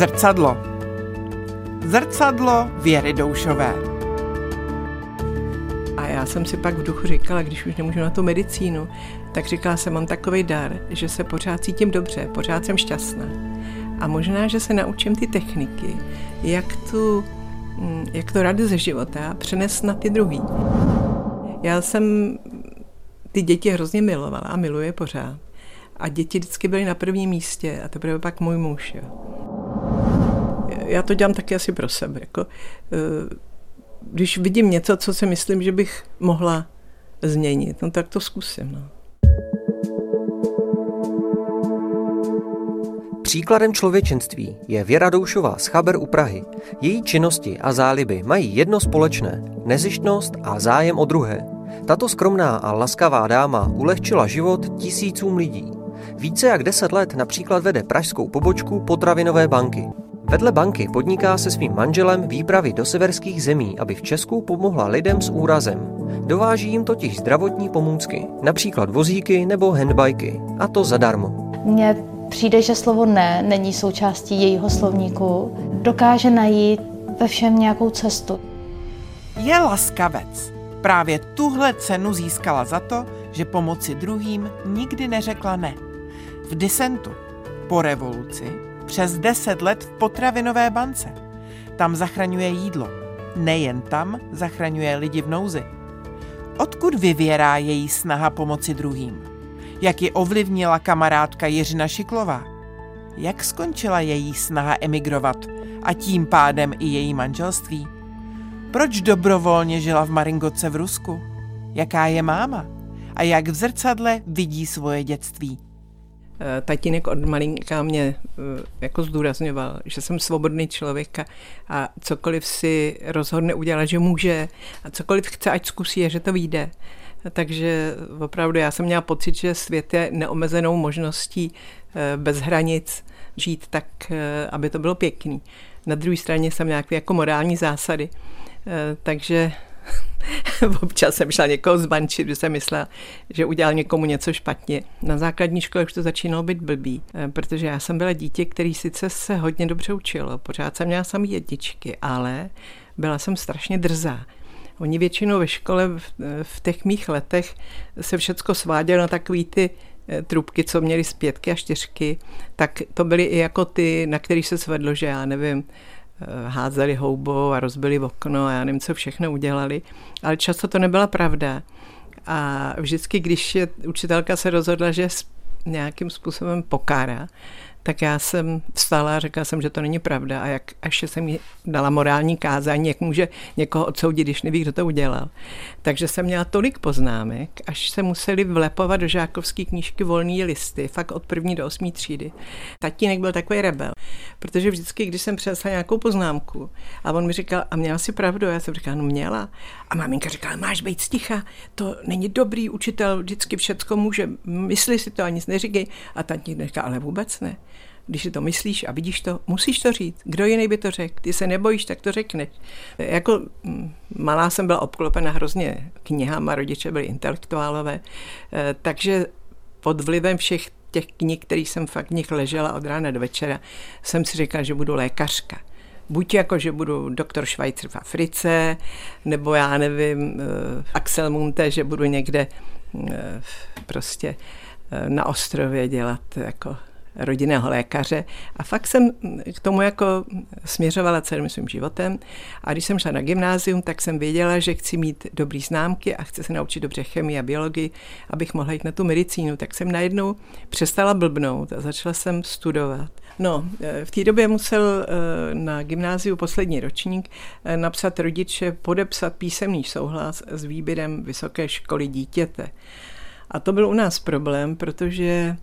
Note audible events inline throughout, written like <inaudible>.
Zrcadlo. Zrcadlo Věry Doušové. A já jsem si pak v duchu říkala, když už nemůžu na tu medicínu, tak říkala jsem, mám takový dar, že se pořád cítím dobře, pořád jsem šťastná. A možná, že se naučím ty techniky, jak tu, mm, jak to rady ze života přenes na ty druhý. Já jsem ty děti hrozně milovala a miluje pořád. A děti vždycky byly na prvním místě a teprve pak můj muž. Jo. Já to dělám taky asi pro sebe. Jako, eh, když vidím něco, co si myslím, že bych mohla změnit, no tak to zkusím. No. Příkladem člověčenství je Věra Doušová z Chaber u Prahy. Její činnosti a záliby mají jedno společné – nezištnost a zájem o druhé. Tato skromná a laskavá dáma ulehčila život tisícům lidí. Více jak deset let například vede pražskou pobočku potravinové banky. Vedle banky podniká se svým manželem výpravy do severských zemí, aby v Česku pomohla lidem s úrazem. Dováží jim totiž zdravotní pomůcky, například vozíky nebo handbajky, a to zadarmo. Mně přijde, že slovo ne není součástí jejího slovníku. Dokáže najít ve všem nějakou cestu. Je laskavec. Právě tuhle cenu získala za to, že pomoci druhým nikdy neřekla ne. V disentu, po revoluci, přes deset let v potravinové bance. Tam zachraňuje jídlo. Nejen tam zachraňuje lidi v nouzi. Odkud vyvěrá její snaha pomoci druhým? Jak ji ovlivnila kamarádka Jiřina Šiklová? Jak skončila její snaha emigrovat a tím pádem i její manželství? Proč dobrovolně žila v Maringoce v Rusku? Jaká je máma? A jak v zrcadle vidí svoje dětství? Eh, tatínek od malinka mě eh, jako zdůrazňoval, že jsem svobodný člověk a cokoliv si rozhodne udělat, že může a cokoliv chce, ať zkusí, že to vyjde. Takže opravdu já jsem měla pocit, že svět je neomezenou možností eh, bez hranic žít tak, aby to bylo pěkný. Na druhé straně jsem nějaké jako morální zásady. Takže <laughs> Občas jsem šla někoho zbančit, že jsem myslela, že udělal někomu něco špatně. Na základní škole už to začínalo být blbý, eh, protože já jsem byla dítě, který sice se hodně dobře učilo, pořád jsem měla samý jedničky, ale byla jsem strašně drzá. Oni většinou ve škole v, v těch mých letech se všecko svádělo na takový ty eh, trubky, co měly z pětky a čtyřky, tak to byly i jako ty, na kterých se svedlo, že já nevím, Eh, házeli houbou a rozbili okno a já nevím, co všechno udělali. Ale často to nebyla pravda. A vždycky, když je, učitelka se rozhodla, že nějakým způsobem pokára, tak já jsem vstala a řekla jsem, že to není pravda a jak až jsem jí dala morální kázání, jak může někoho odsoudit, když neví, kdo to udělal. Takže jsem měla tolik poznámek, až se museli vlepovat do žákovské knížky volné listy, fakt od první do osmé třídy. Tatínek byl takový rebel, protože vždycky, když jsem přinesla nějakou poznámku a on mi říkal, a měla si pravdu, já jsem říkala, no měla. A maminka říkala, máš být sticha, to není dobrý učitel, vždycky všecko může, myslí si to a nic neříkej. A tatínek říká, ale vůbec ne. Když si to myslíš a vidíš to, musíš to říct. Kdo jiný by to řekl? Ty se nebojíš, tak to řekneš. Jako mm, malá jsem byla obklopena hrozně knihama, rodiče byli intelektuálové, eh, takže pod vlivem všech těch knih, kterých jsem fakt v nich ležela od rána do večera, jsem si říkala, že budu lékařka. Buď jako, že budu doktor Schweitzer v Africe, nebo já nevím, eh, Axel Munte, že budu někde eh, prostě na ostrově dělat jako rodinného lékaře a fakt jsem k tomu jako směřovala celým svým životem a když jsem šla na gymnázium, tak jsem věděla, že chci mít dobrý známky a chci se naučit dobře chemii a biologii, abych mohla jít na tu medicínu, tak jsem najednou přestala blbnout a začala jsem studovat. No, v té době musel eh, na gymnáziu poslední ročník eh, napsat rodiče podepsat písemný souhlas s výběrem vysoké školy dítěte. A to byl u nás problém, protože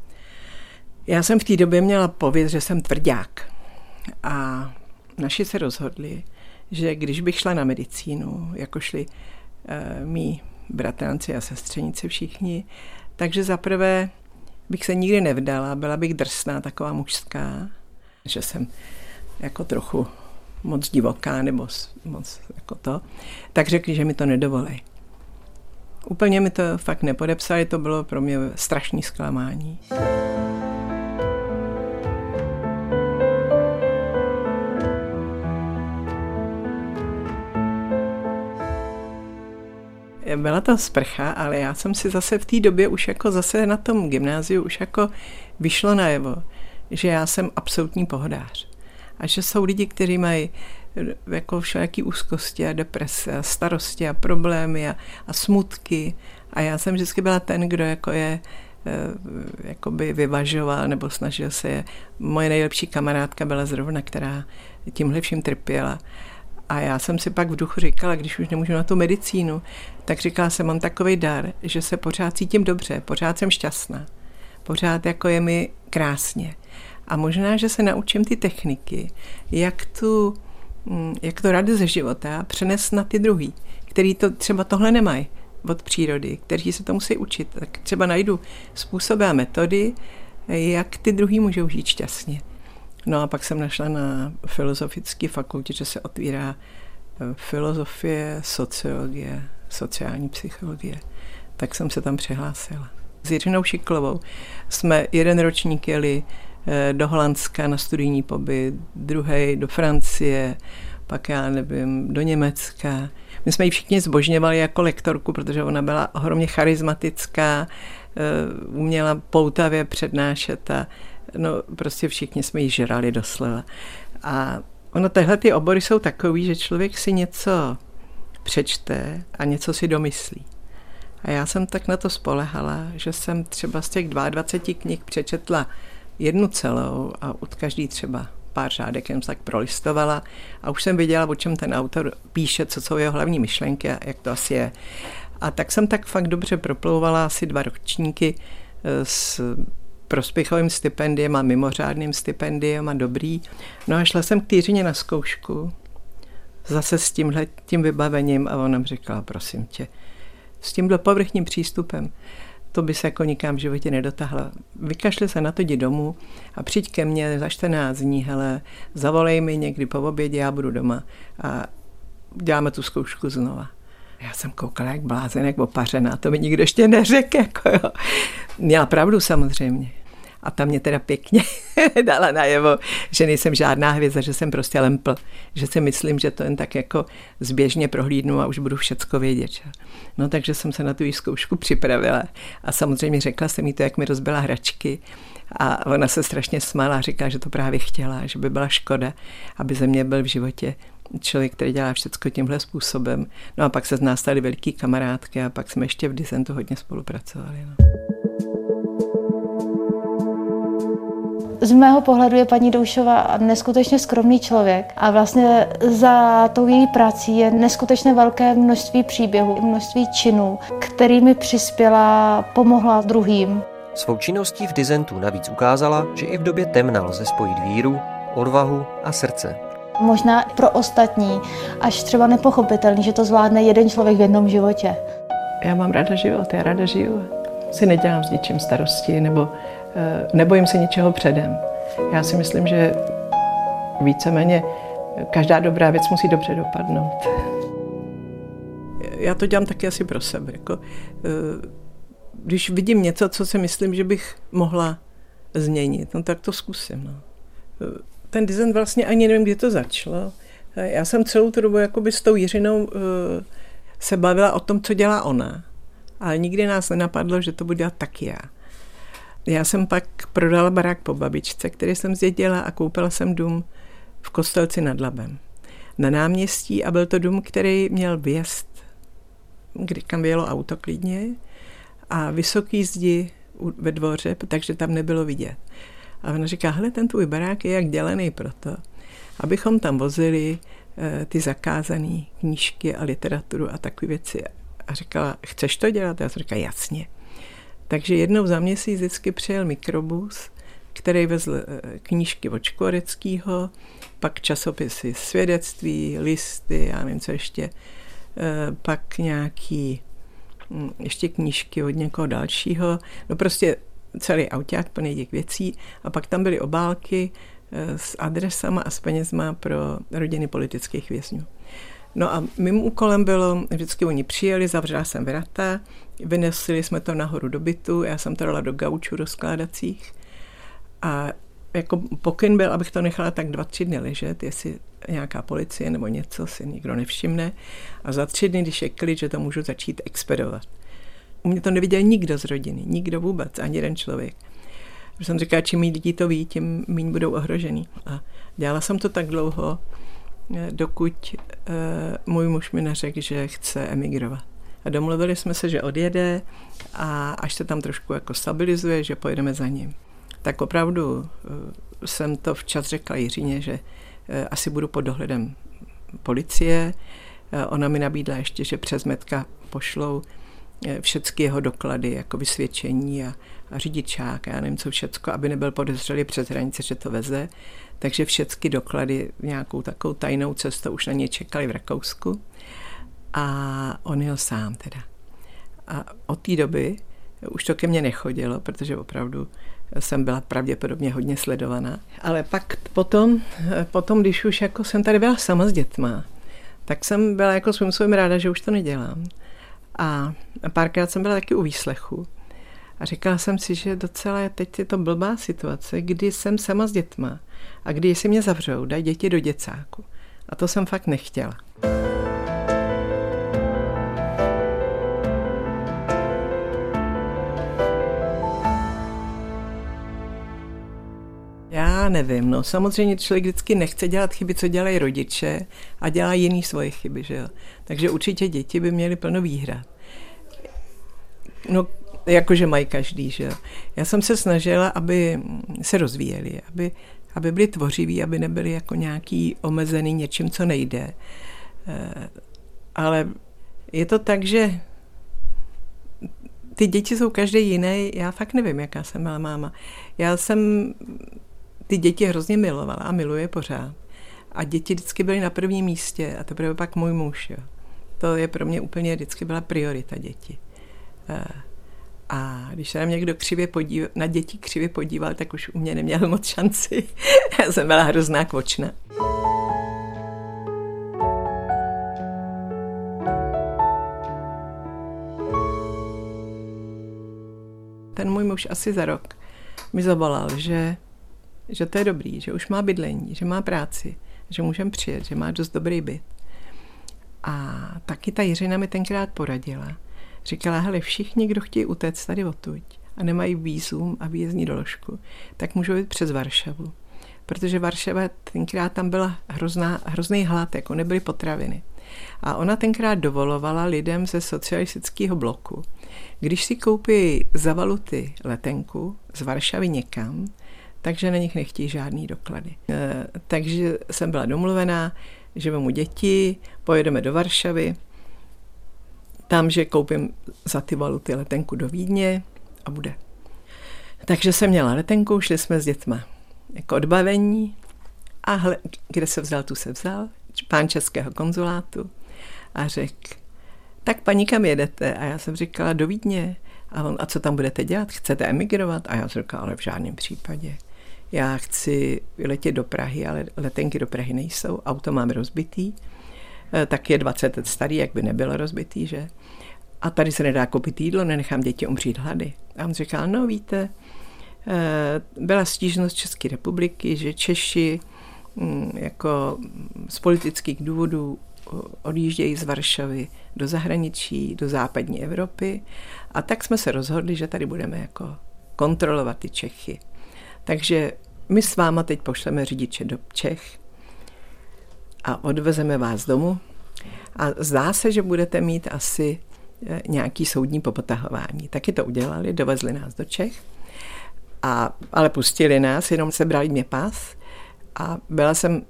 já jsem v té době měla pověst, že jsem tvrdák. A naši se rozhodli, že když bych šla na medicínu, jako šli uh, mý bratranci a sestřenici všichni, takže zaprvé bych se nikdy nevdala, byla bych drsná, taková mužská, že jsem jako trochu moc divoká nebo moc jako to, tak řekli, že mi to nedovolí. Úplně mi to fakt nepodepsali, to bylo pro mě strašný zklamání. Byla to sprcha, ale já jsem si zase v té době už jako zase na tom gymnáziu už jako vyšlo najevo, že já jsem absolutní pohodář. A že jsou lidi, kteří mají jako všelijaký úzkosti a deprese a starosti a problémy a, a smutky. A já jsem vždycky byla ten, kdo jako je eh, jakoby vyvažoval nebo snažil se je. Moje nejlepší kamarádka byla zrovna, která tímhle vším trpěla. A já jsem si pak v duchu říkala, když už nemůžu na tu medicínu, tak říkala jsem, mám takový dar, že se pořád cítím dobře, pořád jsem šťastná, pořád jako je mi krásně. A možná, že se naučím ty techniky, jak tu, mm, jak to rady ze života přenes na ty druhý, který to třeba tohle nemají od přírody, kteří se to musí učit. Tak třeba najdu způsoby a metody, jak ty druhý můžou žít šťastně. No a pak jsem našla na filozofické fakultě, že se otvírá eh, filozofie, sociologie, sociální psychologie. Tak jsem se tam přihlásila. S Jiřinou Šiklovou jsme jeden ročník jeli eh, do Holandska na studijní pobyt, druhý do Francie, pak já nevím, do Německa. My jsme ji všichni zbožňovali jako lektorku, protože ona byla ohromně charismatická, eh, uměla poutavě přednášet a no prostě všichni jsme ji žrali doslova. A ono, tyhle ty obory jsou takový, že člověk si něco přečte a něco si domyslí. A já jsem tak na to spolehala, že jsem třeba z těch 22 knih přečetla jednu celou a od každý třeba pár řádek jsem tak prolistovala a už jsem viděla, o čem ten autor píše, co jsou jeho hlavní myšlenky a jak to asi je. A tak jsem tak fakt dobře proplouvala asi dva ročníky eh, s prospěchovým stipendiem a mimořádným stipendiem a dobrý. No a šla jsem k Týřině na zkoušku, zase s tímhle tím vybavením a ona mi říkala, prosím tě, s tímhle povrchním přístupem, to by se jako nikam v životě nedotahla. Vykašli se na to, jdi domů a přijď ke mně za 14 dní, hele, zavolej mi někdy po obědě, já budu doma a děláme tu zkoušku znova. Já jsem koukala jak blázen, jak opařená, to mi nikdo ještě neřekl. Jako jo. Měla pravdu samozřejmě. A tam mě teda pěkně <laughs> dala najevo, že nejsem žádná hvězda, že jsem prostě lempl. Že si myslím, že to jen tak jako zběžně prohlídnu a už budu všecko vědět. No takže jsem se na tu zkoušku připravila. A samozřejmě řekla jsem jí to, jak mi rozbila hračky. A ona se strašně smála a říká, že to právě chtěla, že by byla škoda, aby ze mě byl v životě člověk, který dělá všechno tímhle způsobem. No a pak se z nás stali veliký kamarádky a pak jsme ještě v Dizentu hodně spolupracovali. No. Z mého pohledu je paní Doušová neskutečně skromný člověk a vlastně za tou její prací je neskutečně velké množství příběhů, množství činů, kterými přispěla, pomohla druhým. Svou činností v Dizentu navíc ukázala, že i v době temna lze spojit víru, odvahu a srdce. Možná pro ostatní až třeba nepochopitelný, že to zvládne jeden člověk v jednom životě. Já mám ráda život, já ráda žiju. Si nedělám s ničím starosti nebo nebojím se ničeho předem. Já si myslím, že víceméně každá dobrá věc musí dobře dopadnout. Já to dělám taky asi pro sebe. Jako, eh, když vidím něco, co si myslím, že bych mohla změnit, no tak to zkusím. No. Eh, ten design vlastně ani nevím, kdy to začalo. Já jsem celou tu dobu jakoby s tou Jiřinou se bavila o tom, co dělá ona. Ale nikdy nás nenapadlo, že to bude dělat taky já. Já jsem pak prodala barák po babičce, který jsem zdědila a koupila jsem dům v Kostelci nad Labem. Na náměstí a byl to dům, který měl vjezd, kdy kam vyjelo auto klidně a vysoký zdi ve dvoře, takže tam nebylo vidět. A ona říká, hele, ten tvůj barák je jak dělený proto, abychom tam vozili eh, ty zakázané knížky a literaturu a takové věci. A říkala, chceš to dělat? Já jsem říkala, jasně. Takže jednou za měsíc vždycky přijel mikrobus, který vezl eh, knížky od Škvoreckého, pak časopisy svědectví, listy, já nevím, co ještě, eh, pak nějaký hm, ještě knížky od někoho dalšího. No prostě celý auták plný těch věcí a pak tam byly obálky eh, s adresama a s penězma pro rodiny politických vězňů. No a mým úkolem bylo, vždycky oni přijeli, zavřela jsem vrata, vynesli jsme to nahoru do bytu, já jsem to dala do gaučů rozkládacích a jako pokyn byl, abych to nechala tak dva, tři dny ležet, jestli nějaká policie nebo něco si nikdo nevšimne. A za tři dny, když je klid, že to můžu začít expedovat. U mě to neviděl nikdo z rodiny, nikdo vůbec, ani jeden člověk. Protože jsem říkala, čím méně lidí to ví, tím méně budou ohrožený. A dělala jsem to tak dlouho, dokud uh, můj muž mi neřekl, že chce emigrovat. A domluvili jsme se, že odjede a až se tam trošku jako stabilizuje, že pojedeme za ním. Tak opravdu uh, jsem to včas řekla Jiřině, že asi budu pod dohledem policie. Ona mi nabídla ještě, že přes metka pošlou všechny jeho doklady, jako vysvědčení a, a řidičák, já nevím co všecko, aby nebyl podezřelý přes hranice, že to veze. Takže všechny doklady nějakou takovou tajnou cestou už na ně čekali v Rakousku. A on jel sám teda. A od té doby už to ke mně nechodilo, protože opravdu jsem byla pravděpodobně hodně sledovaná. Ale pak potom, potom, když už jako jsem tady byla sama s dětma, tak jsem byla jako svým svým ráda, že už to nedělám. A párkrát jsem byla taky u výslechu. A říkala jsem si, že docela teď je to blbá situace, kdy jsem sama s dětma a kdy si mě zavřou, dají děti do děcáku. A to jsem fakt nechtěla. Já nevím, no samozřejmě člověk vždycky nechce dělat chyby, co dělají rodiče a dělá jiný svoje chyby, že jo. Takže určitě děti by měly plno výhrad. No, jakože mají každý, že jo. Já jsem se snažila, aby se rozvíjeli, aby, aby byli tvořiví, aby nebyli jako nějaký omezený něčím, co nejde. Eh, ale je to tak, že ty děti jsou každý jiný, já fakt nevím, jaká jsem byla máma. Já jsem ty děti hrozně milovala a miluje pořád. A děti vždycky byly na prvním místě a teprve pak můj muž. Jo. To je pro mě úplně vždycky byla priorita děti. A když se na někdo křivě podíval, na děti křivě podíval, tak už u mě neměl moc šanci. <laughs> Já jsem byla hrozná kvočna. Ten můj muž asi za rok mi zavolal, že že to je dobrý, že už má bydlení, že má práci, že můžeme přijet, že má dost dobrý byt. A taky ta Jiřina mi tenkrát poradila. Říkala, hele, všichni, kdo chtějí utéct tady odtuď a nemají výzum a výjezdní doložku, tak můžou jít přes Varšavu. Protože Varšava tenkrát tam byla hrozná, hrozný hlad, jako nebyly potraviny. A ona tenkrát dovolovala lidem ze socialistického bloku, když si koupí za valuty letenku z Varšavy někam, takže na nich nechtějí žádný doklady. E, takže jsem byla domluvená, že vemu děti, pojedeme do Varšavy, tam, že koupím za ty valuty letenku do Vídně a bude. Takže jsem měla letenku, šli jsme s dětma jako odbavení a hle, kde se vzal, tu se vzal, pán českého konzulátu a řekl, tak paní, kam jedete? A já jsem říkala, do Vídně. A on, a co tam budete dělat? Chcete emigrovat? A já jsem říkala, ale v žádném případě já chci letět do Prahy, ale letenky do Prahy nejsou, auto mám rozbitý, tak je 20 let starý, jak by nebylo rozbitý, že? A tady se nedá koupit jídlo, nenechám děti umřít hlady. A on říkal, no víte, eh, byla stížnost České republiky, že Češi mm, jako z politických důvodů odjíždějí z Varšavy do zahraničí, do západní Evropy a tak jsme se rozhodli, že tady budeme jako kontrolovat ty Čechy. Takže my s váma teď pošleme řidiče do Čech a odvezeme vás domů a zdá se, že budete mít asi eh, nějaký soudní popotahování. Taky to udělali, dovezli nás do Čech, a, ale pustili nás, jenom se brali mě pas a byla jsem,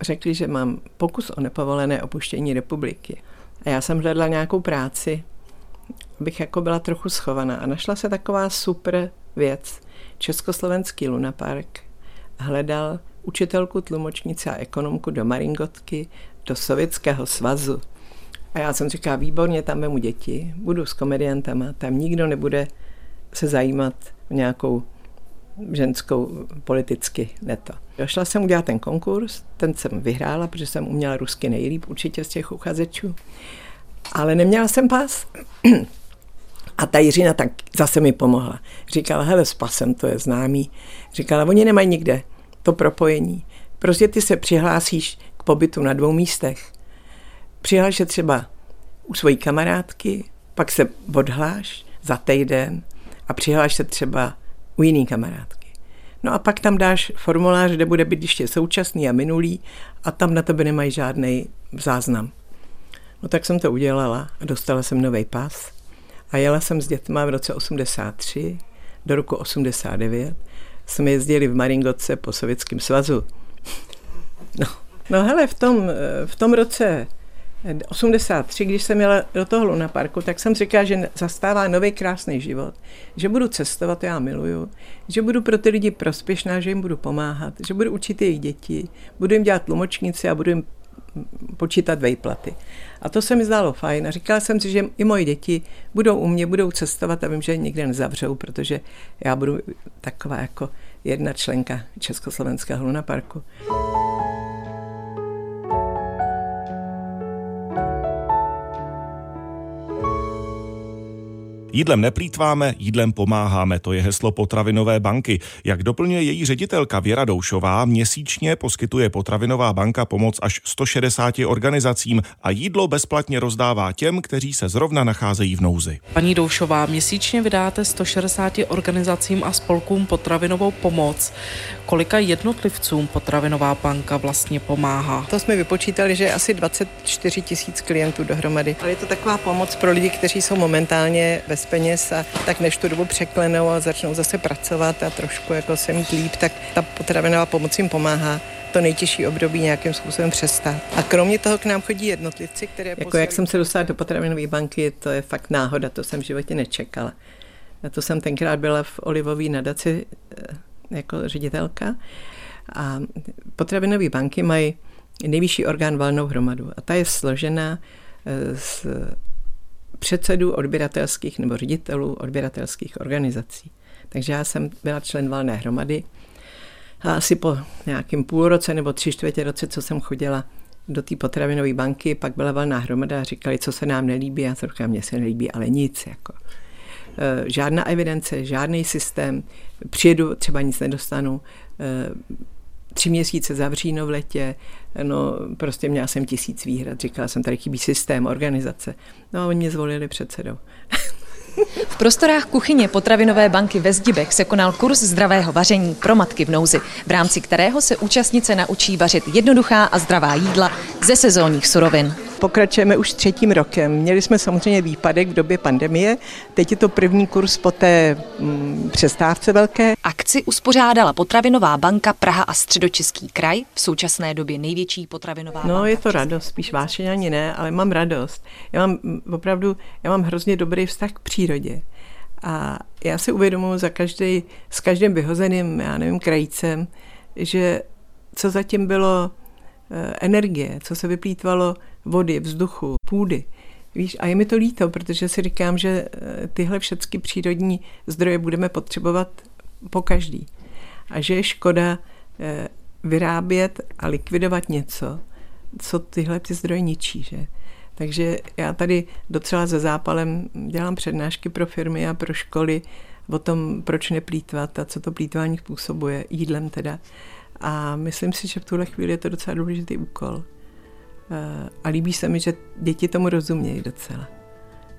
řekli, že mám pokus o nepovolené opuštění republiky. A já jsem hledala nějakou práci, abych jako byla trochu schovaná a našla se taková super věc. Československý lunapark hledal učitelku, tlumočnice a ekonomku do Maringotky, do Sovětského svazu. A já jsem říkala, výborně, tam vemu děti, budu s komediantama, tam nikdo nebude se zajímat o nějakou ženskou politicky neto. Došla jsem udělat ten konkurs, ten jsem vyhrála, protože jsem uměla rusky nejlíp určitě z těch uchazečů, ale neměla jsem pas. A ta Jiřina tak zase mi pomohla. Říkala, hele, s pasem to je známý. Říkala, oni nemají nikde to propojení. Prostě ty se přihlásíš k pobytu na dvou místech. Přihláš se třeba u svojí kamarádky, pak se odhláš za týden a přihláš se třeba u jiný kamarádky. No a pak tam dáš formulář, kde bude být ještě současný a minulý a tam na tebe nemají žádný záznam. No tak jsem to udělala a dostala jsem nový pas a jela jsem s dětma v roce 83 do roku 89. Jsme jezdili v Maringotce po Sovětském svazu. No, no hele, v tom, v tom roce 83, když jsem jela do toho Luna Parku, tak jsem říkala, že zastává nový krásný život, že budu cestovat, já miluju, že budu pro ty lidi prospěšná, že jim budu pomáhat, že budu učit jejich děti, budu jim dělat tlumočnici a budu jim počítat vejplaty. A to se mi zdálo fajn a říkala jsem si, že i moje děti budou u mě, budou cestovat a vím, že je nikde nezavřou, protože já budu taková jako jedna členka Československého Luna Parku. Jídlem neplýtváme, jídlem pomáháme, to je heslo potravinové banky. Jak doplňuje její ředitelka Věra Doušová, měsíčně poskytuje potravinová banka pomoc až 160 organizacím a jídlo bezplatně rozdává těm, kteří se zrovna nacházejí v nouzi. Paní Doušová, měsíčně vydáte 160 organizacím a spolkům potravinovou pomoc. Kolika jednotlivcům potravinová banka vlastně pomáhá? To jsme vypočítali, že je asi 24 tisíc klientů dohromady. Ale je to taková pomoc pro lidi, kteří jsou momentálně bez peněz a tak než tu dobu překlenou a začnou zase pracovat a trošku jako se mít líp, tak ta potravinová pomoc jim pomáhá to nejtěžší období nějakým způsobem přestat. A kromě toho k nám chodí jednotlivci, které... Jako jak jsem se dostala do potravinové banky, to je fakt náhoda, to jsem v životě nečekala. A to jsem tenkrát byla v Olivové nadaci eh, jako ředitelka a potravinové banky mají nejvyšší orgán valnou hromadu a ta je složena eh, z předsedů odběratelských nebo ředitelů odběratelských organizací. Takže já jsem byla člen valné hromady a asi po nějakém půl roce nebo tři čtvrtě roce, co jsem chodila do té potravinové banky, pak byla valná hromada a říkali, co se nám nelíbí. Já jsem mně se nelíbí, ale nic. Jako. E, žádná evidence, žádný systém. Přijedu, třeba nic nedostanu. Tři měsíce zavříno v letě, no prostě měla jsem tisíc výhrad, říkala jsem, tady chybí systém, organizace. No a oni mě zvolili předsedou. V prostorách kuchyně potravinové banky ve Zdibech se konal kurz zdravého vaření pro matky v nouzi, v rámci kterého se účastnice naučí vařit jednoduchá a zdravá jídla ze sezónních surovin. Pokračujeme už třetím rokem. Měli jsme samozřejmě výpadek v době pandemie. Teď je to první kurz po té mm, přestávce velké. Akci uspořádala Potravinová banka Praha a Středočeský kraj, v současné době největší potravinová no, banka. No je to radost, spíš vášeň ani ne, ale mám radost. Já mám mm, opravdu, já mám hrozně dobrý vztah k přírodě. A já si uvědomuji za každý, s každým vyhozeným, já nevím, krajícem, že co zatím bylo energie, co se vyplýtvalo vody, vzduchu, půdy. Víš, a je mi to líto, protože si říkám, že eh, tyhle všechny přírodní zdroje budeme potřebovat po každý. A že je škoda eh, vyrábět a likvidovat něco, co tyhle ty zdroje ničí. Že? Takže já tady docela ze zápalem dělám přednášky pro firmy a pro školy o tom, proč neplýtvat a co to plýtvání způsobuje, jídlem teda. A myslím si, že v tuhle chvíli je to docela důležitý úkol. Eh, a líbí se mi, že děti tomu rozumějí docela.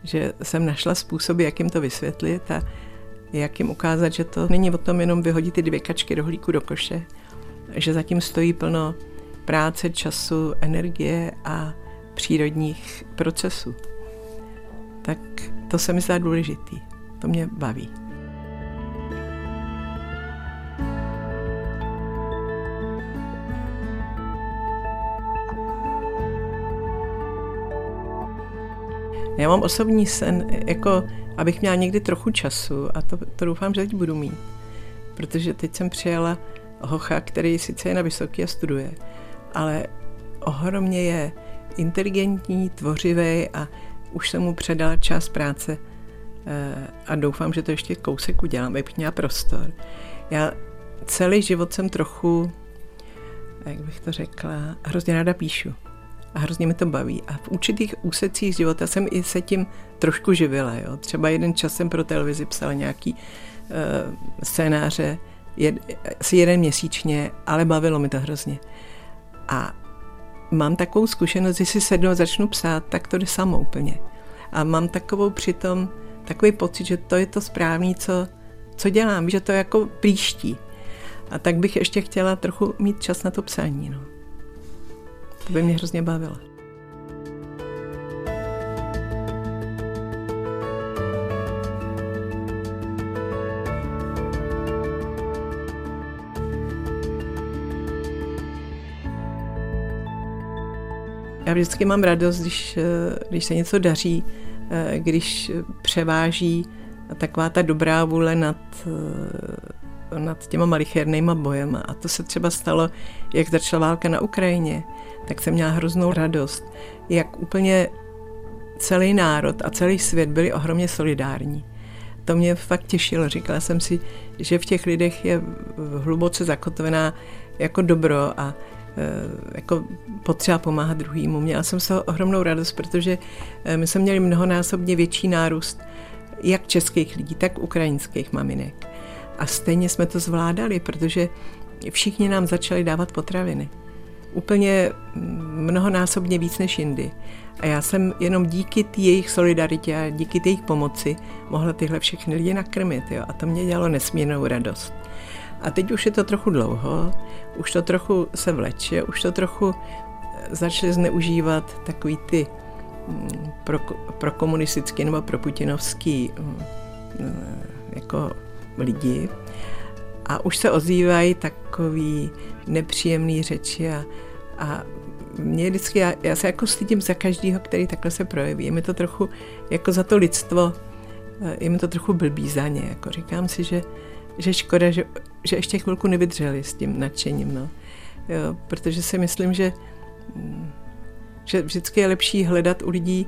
Že jsem našla způsoby, jak jim to vysvětlit a jak jim ukázat, že to není o tom jenom vyhodit ty dvě kačky rohlíku do koše, že zatím stojí plno práce, času, energie a přírodních procesů. Tak to se mi zdá důležitý. To mě baví. Já mám osobní sen, jako abych měla někdy trochu času a to, to doufám, že teď budu mít. Protože teď jsem přijela hocha, který sice je na vysoký a studuje, ale ohromně je inteligentní, tvořivý a už jsem mu předala čas práce eh, a doufám, že to ještě kousek udělám, abych měla prostor. Já celý život jsem trochu, jak bych to řekla, hrozně ráda píšu. A hrozně mi to baví. A v určitých úsecích života jsem i se tím trošku živila. Jo. Třeba jeden čas jsem pro televizi psal nějaký uh, scénáře, jed, asi jeden měsíčně, ale bavilo mi to hrozně. A mám takovou zkušenost, že si sednu a začnu psát, tak to jde samo úplně. A mám takovou přitom, takový pocit, že to je to správné, co, co dělám, že to jako příští. A tak bych ještě chtěla trochu mít čas na to psání. No. To by mě hrozně bavilo. Já vždycky mám radost, když, když se něco daří, když převáží taková ta dobrá vůle nad, nad těma malichernýma bojema. A to se třeba stalo, jak začala válka na Ukrajině, tak jsem měla hroznou radost, jak úplně celý národ a celý svět byli ohromně solidární. To mě fakt těšilo. Říkala jsem si, že v těch lidech je hluboce zakotvená jako dobro a e, jako potřeba pomáhat druhýmu. Měla jsem toho ohromnou radost, protože e, my jsme měli mnohonásobně větší nárůst jak českých lidí, tak ukrajinských maminek. A stejně jsme to zvládali, protože všichni nám začali dávat potraviny. Úplně mnohonásobně víc než jindy. A já jsem jenom díky té jejich solidaritě a díky jejich pomoci mohla tyhle všechny lidi nakrmit. Jo? A to mě dělalo nesmírnou radost. A teď už je to trochu dlouho, už to trochu se vleče, už to trochu začali zneužívat takový ty mm, pro, pro komunistický nebo pro putinovský mm, jako lidi a už se ozývají takový nepříjemný řeči a, a mě vždycky, já, já se jako stydím za každého, který takhle se projeví. Je mi to trochu, jako za to lidstvo, eh, je mi to trochu blbý za ně. Jako říkám si, že, že škoda, že, že ještě chvilku nevydřeli s tím nadšením. No. Jo, protože si myslím, že, že vždycky je lepší hledat u lidí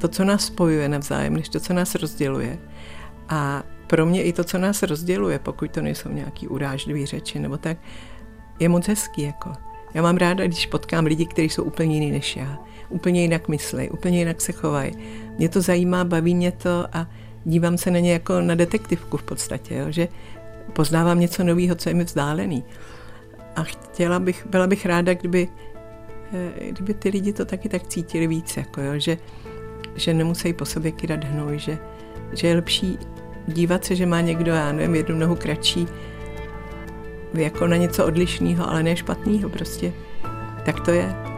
to, co nás spojuje navzájem, než to, co nás rozděluje. A pro mě i to, co nás rozděluje, pokud to nejsou nějaký urážlivé řeči nebo tak, je moc hezký. Jako. Já mám ráda, když potkám lidi, kteří jsou úplně jiný než já. Úplně jinak myslí, úplně jinak se chovají. Mě to zajímá, baví mě to a dívám se na ně jako na detektivku v podstatě, jo, že poznávám něco nového, co je mi vzdálený. A chtěla bych, byla bych ráda, kdyby, eh, kdyby ty lidi to taky tak cítili víc, jako jo, že, že nemusí po sobě kydat hnůj, že, že je lepší dívat se, že má někdo, já nevím, jednu nohu kratší, jako na něco odlišného, ale ne špatného prostě. Tak to je.